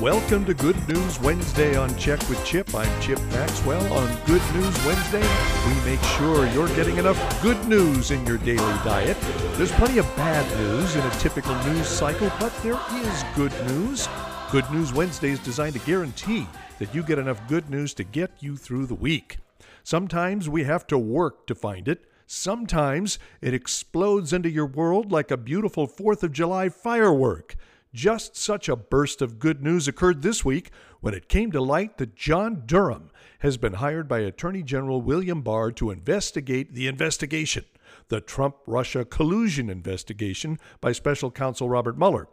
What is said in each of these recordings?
Welcome to Good News Wednesday on Check with Chip. I'm Chip Maxwell. On Good News Wednesday, we make sure you're getting enough good news in your daily diet. There's plenty of bad news in a typical news cycle, but there is good news. Good News Wednesday is designed to guarantee that you get enough good news to get you through the week. Sometimes we have to work to find it. Sometimes it explodes into your world like a beautiful 4th of July firework. Just such a burst of good news occurred this week when it came to light that John Durham has been hired by Attorney General William Barr to investigate the investigation, the Trump Russia collusion investigation by special counsel Robert Mueller.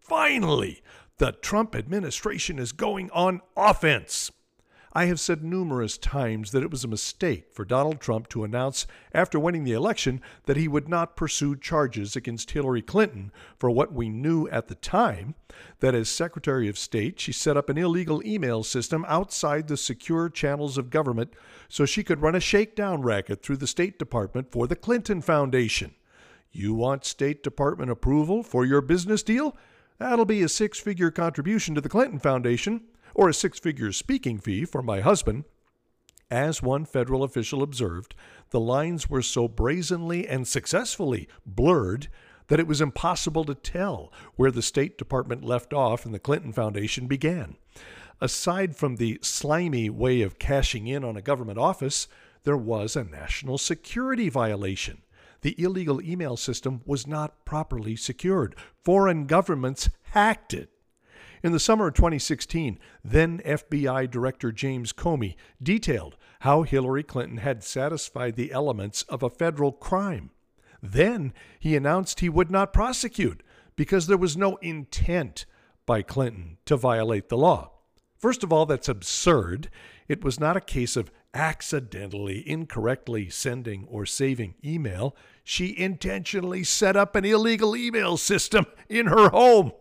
Finally, the Trump administration is going on offense. I have said numerous times that it was a mistake for Donald Trump to announce after winning the election that he would not pursue charges against Hillary Clinton for what we knew at the time that as Secretary of State, she set up an illegal email system outside the secure channels of government so she could run a shakedown racket through the State Department for the Clinton Foundation. You want State Department approval for your business deal? That'll be a six figure contribution to the Clinton Foundation or a six figure speaking fee for my husband. As one federal official observed, the lines were so brazenly and successfully blurred that it was impossible to tell where the State Department left off and the Clinton Foundation began. Aside from the slimy way of cashing in on a government office, there was a national security violation. The illegal email system was not properly secured. Foreign governments hacked it. In the summer of 2016, then FBI Director James Comey detailed how Hillary Clinton had satisfied the elements of a federal crime. Then he announced he would not prosecute because there was no intent by Clinton to violate the law. First of all, that's absurd. It was not a case of accidentally, incorrectly sending or saving email. She intentionally set up an illegal email system in her home.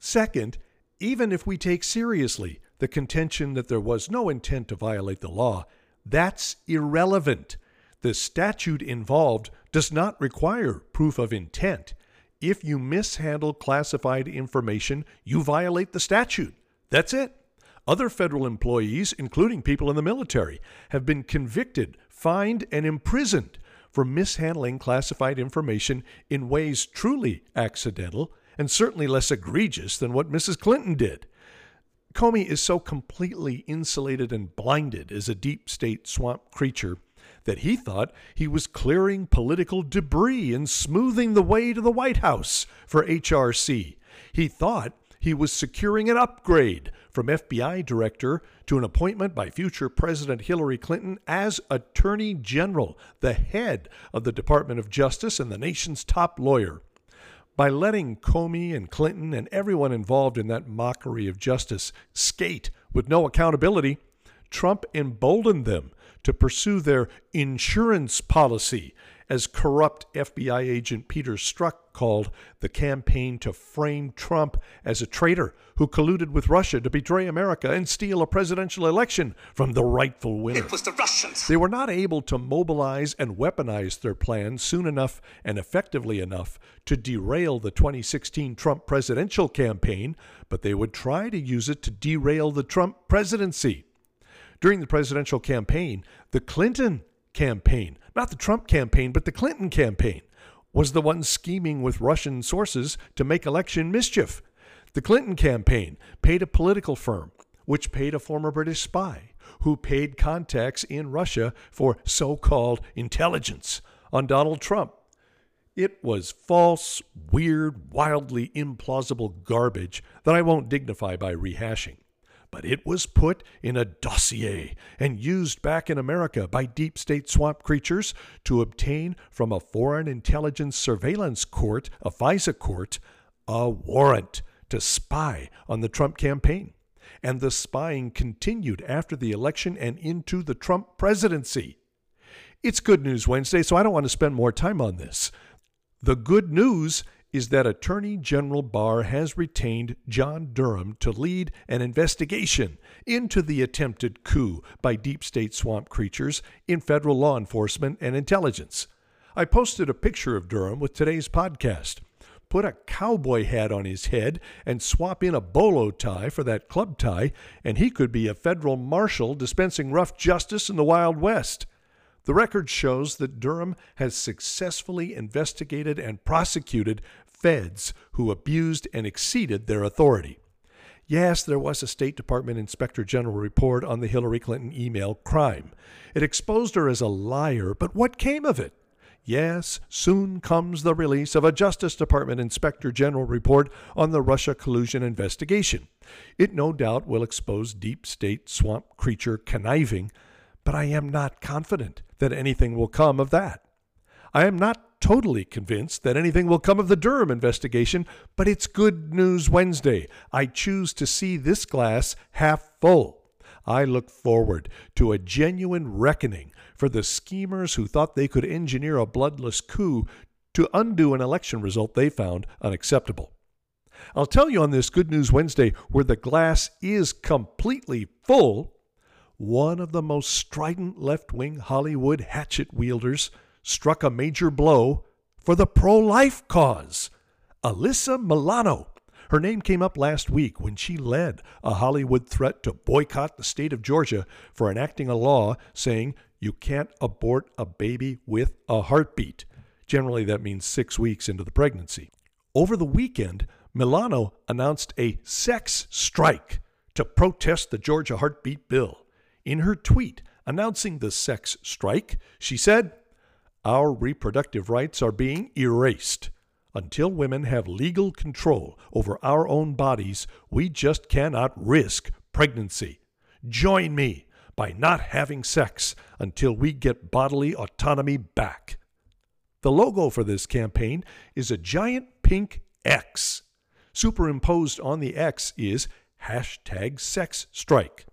Second, even if we take seriously the contention that there was no intent to violate the law, that's irrelevant. The statute involved does not require proof of intent. If you mishandle classified information, you violate the statute. That's it. Other federal employees, including people in the military, have been convicted, fined, and imprisoned for mishandling classified information in ways truly accidental and certainly less egregious than what Mrs. Clinton did. Comey is so completely insulated and blinded as a deep state swamp creature that he thought he was clearing political debris and smoothing the way to the White House for HRC. He thought he was securing an upgrade from FBI director to an appointment by future President Hillary Clinton as Attorney General, the head of the Department of Justice and the nation's top lawyer. By letting Comey and Clinton and everyone involved in that mockery of justice skate with no accountability, Trump emboldened them to pursue their insurance policy as corrupt FBI agent Peter Strzok called the campaign to frame Trump as a traitor who colluded with Russia to betray America and steal a presidential election from the rightful winner. It was the Russians. They were not able to mobilize and weaponize their plan soon enough and effectively enough to derail the 2016 Trump presidential campaign, but they would try to use it to derail the Trump presidency. During the presidential campaign, the Clinton campaign, not the Trump campaign, but the Clinton campaign, was the one scheming with Russian sources to make election mischief. The Clinton campaign paid a political firm, which paid a former British spy, who paid contacts in Russia for so called intelligence on Donald Trump. It was false, weird, wildly implausible garbage that I won't dignify by rehashing but it was put in a dossier and used back in America by deep state swamp creatures to obtain from a foreign intelligence surveillance court, a FISA court, a warrant to spy on the Trump campaign. And the spying continued after the election and into the Trump presidency. It's Good News Wednesday, so I don't want to spend more time on this. The good news is that Attorney General Barr has retained John Durham to lead an investigation into the attempted coup by deep state swamp creatures in federal law enforcement and intelligence. I posted a picture of Durham with today's podcast. put a cowboy hat on his head and swap in a bolo tie for that club tie, and he could be a federal marshal dispensing rough justice in the Wild West. The record shows that Durham has successfully investigated and prosecuted feds who abused and exceeded their authority. Yes, there was a State Department Inspector General report on the Hillary Clinton email crime. It exposed her as a liar, but what came of it? Yes, soon comes the release of a Justice Department Inspector General report on the Russia collusion investigation. It no doubt will expose deep state swamp creature conniving, but I am not confident that anything will come of that. I am not totally convinced that anything will come of the Durham investigation, but it's Good News Wednesday. I choose to see this glass half full. I look forward to a genuine reckoning for the schemers who thought they could engineer a bloodless coup to undo an election result they found unacceptable. I'll tell you on this Good News Wednesday where the glass is completely full one of the most strident left wing Hollywood hatchet wielders struck a major blow for the pro life cause. Alyssa Milano. Her name came up last week when she led a Hollywood threat to boycott the state of Georgia for enacting a law saying you can't abort a baby with a heartbeat. Generally, that means six weeks into the pregnancy. Over the weekend, Milano announced a sex strike to protest the Georgia heartbeat bill. In her tweet announcing the sex strike, she said, Our reproductive rights are being erased. Until women have legal control over our own bodies, we just cannot risk pregnancy. Join me by not having sex until we get bodily autonomy back. The logo for this campaign is a giant pink X. Superimposed on the X is hashtag sex strike.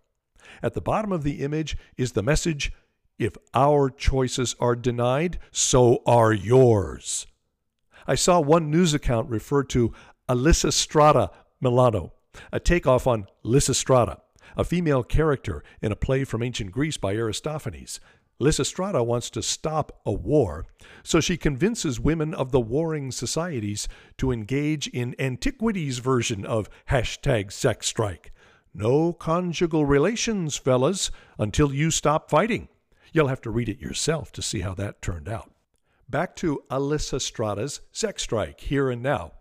At the bottom of the image is the message If our choices are denied, so are yours. I saw one news account refer to Lysistrata Milano, a takeoff on Lysistrata, a female character in a play from ancient Greece by Aristophanes. Lysistrata wants to stop a war, so she convinces women of the warring societies to engage in antiquity's version of hashtag sex strike. No conjugal relations, fellas, until you stop fighting. You'll have to read it yourself to see how that turned out. Back to Lysistrata's sex strike here and now.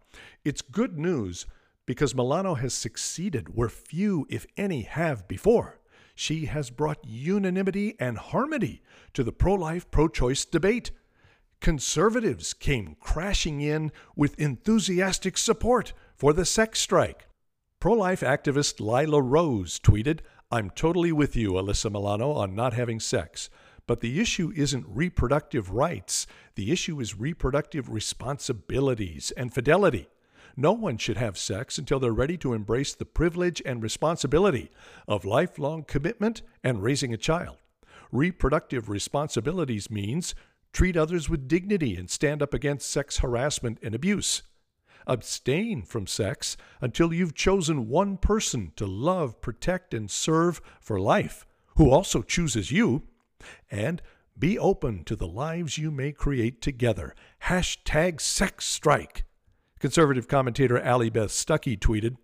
It's good news because Milano has succeeded where few, if any, have before. She has brought unanimity and harmony to the pro life, pro choice debate. Conservatives came crashing in with enthusiastic support for the sex strike. Pro life activist Lila Rose tweeted, I'm totally with you, Alyssa Milano, on not having sex. But the issue isn't reproductive rights. The issue is reproductive responsibilities and fidelity. No one should have sex until they're ready to embrace the privilege and responsibility of lifelong commitment and raising a child. Reproductive responsibilities means treat others with dignity and stand up against sex harassment and abuse. Abstain from sex until you've chosen one person to love, protect, and serve for life, who also chooses you. And be open to the lives you may create together. Hashtag sex strike. Conservative commentator Allie Beth Stuckey tweeted,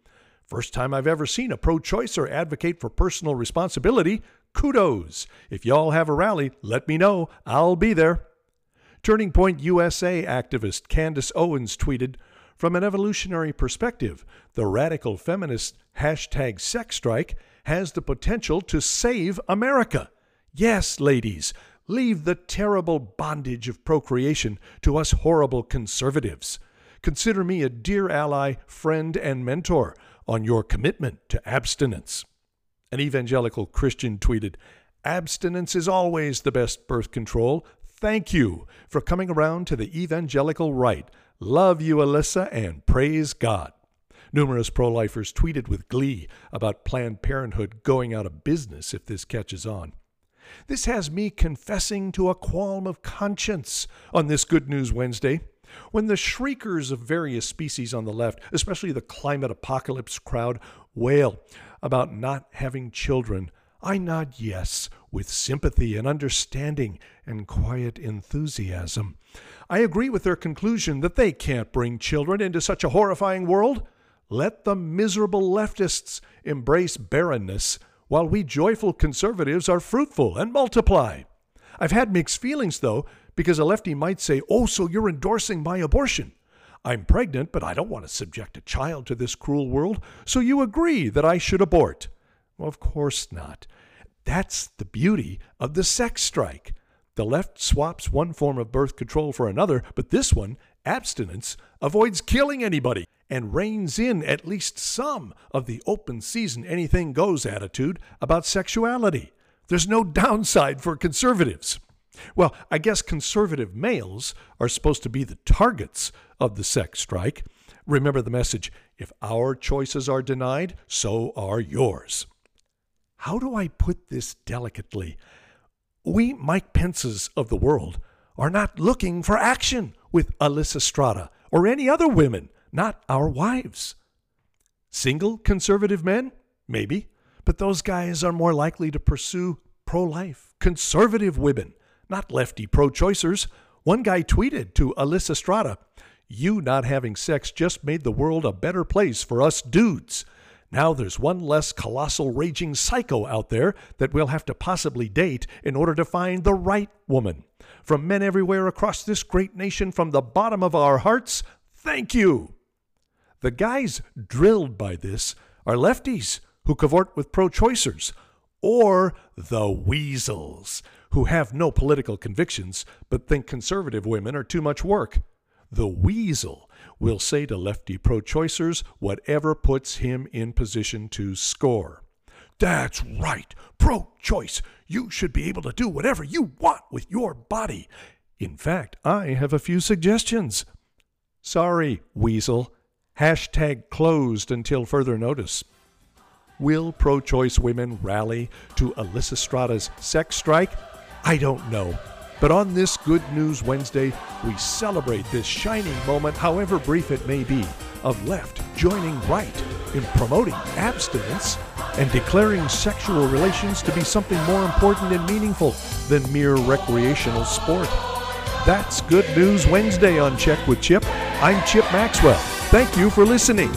First time I've ever seen a pro choicer advocate for personal responsibility. Kudos. If y'all have a rally, let me know. I'll be there. Turning Point USA activist Candace Owens tweeted, from an evolutionary perspective, the radical feminist hashtag sex strike has the potential to save America. Yes, ladies, leave the terrible bondage of procreation to us horrible conservatives. Consider me a dear ally, friend, and mentor on your commitment to abstinence. An evangelical Christian tweeted, Abstinence is always the best birth control. Thank you for coming around to the evangelical right. Love you, Alyssa, and praise God. Numerous pro lifers tweeted with glee about Planned Parenthood going out of business if this catches on. This has me confessing to a qualm of conscience on this Good News Wednesday. When the shriekers of various species on the left, especially the climate apocalypse crowd, wail about not having children, I nod yes with sympathy and understanding and quiet enthusiasm. I agree with their conclusion that they can't bring children into such a horrifying world. Let the miserable leftists embrace barrenness while we joyful conservatives are fruitful and multiply. I've had mixed feelings, though, because a lefty might say, Oh, so you're endorsing my abortion. I'm pregnant, but I don't want to subject a child to this cruel world, so you agree that I should abort. Well, of course not. That's the beauty of the sex strike. The left swaps one form of birth control for another, but this one, abstinence, avoids killing anybody and reins in at least some of the open season anything goes attitude about sexuality. There's no downside for conservatives. Well, I guess conservative males are supposed to be the targets of the sex strike. Remember the message if our choices are denied, so are yours. How do I put this delicately? We Mike Pences of the world are not looking for action with Lysistrata or any other women not our wives. Single conservative men? Maybe. But those guys are more likely to pursue pro life, conservative women, not lefty pro choicers. One guy tweeted to Lysistrata, You not having sex just made the world a better place for us dudes. Now there's one less colossal raging psycho out there that we'll have to possibly date in order to find the right woman. From men everywhere across this great nation, from the bottom of our hearts, thank you. The guys drilled by this are lefties who cavort with pro choicers, or the weasels who have no political convictions but think conservative women are too much work. The weasel will say to lefty pro choicers whatever puts him in position to score. That's right, pro choice. You should be able to do whatever you want with your body. In fact, I have a few suggestions. Sorry, weasel. Hashtag closed until further notice. Will pro choice women rally to Lysistrata's sex strike? I don't know. But on this Good News Wednesday, we celebrate this shining moment, however brief it may be, of left joining right in promoting abstinence and declaring sexual relations to be something more important and meaningful than mere recreational sport. That's Good News Wednesday on Check with Chip. I'm Chip Maxwell. Thank you for listening.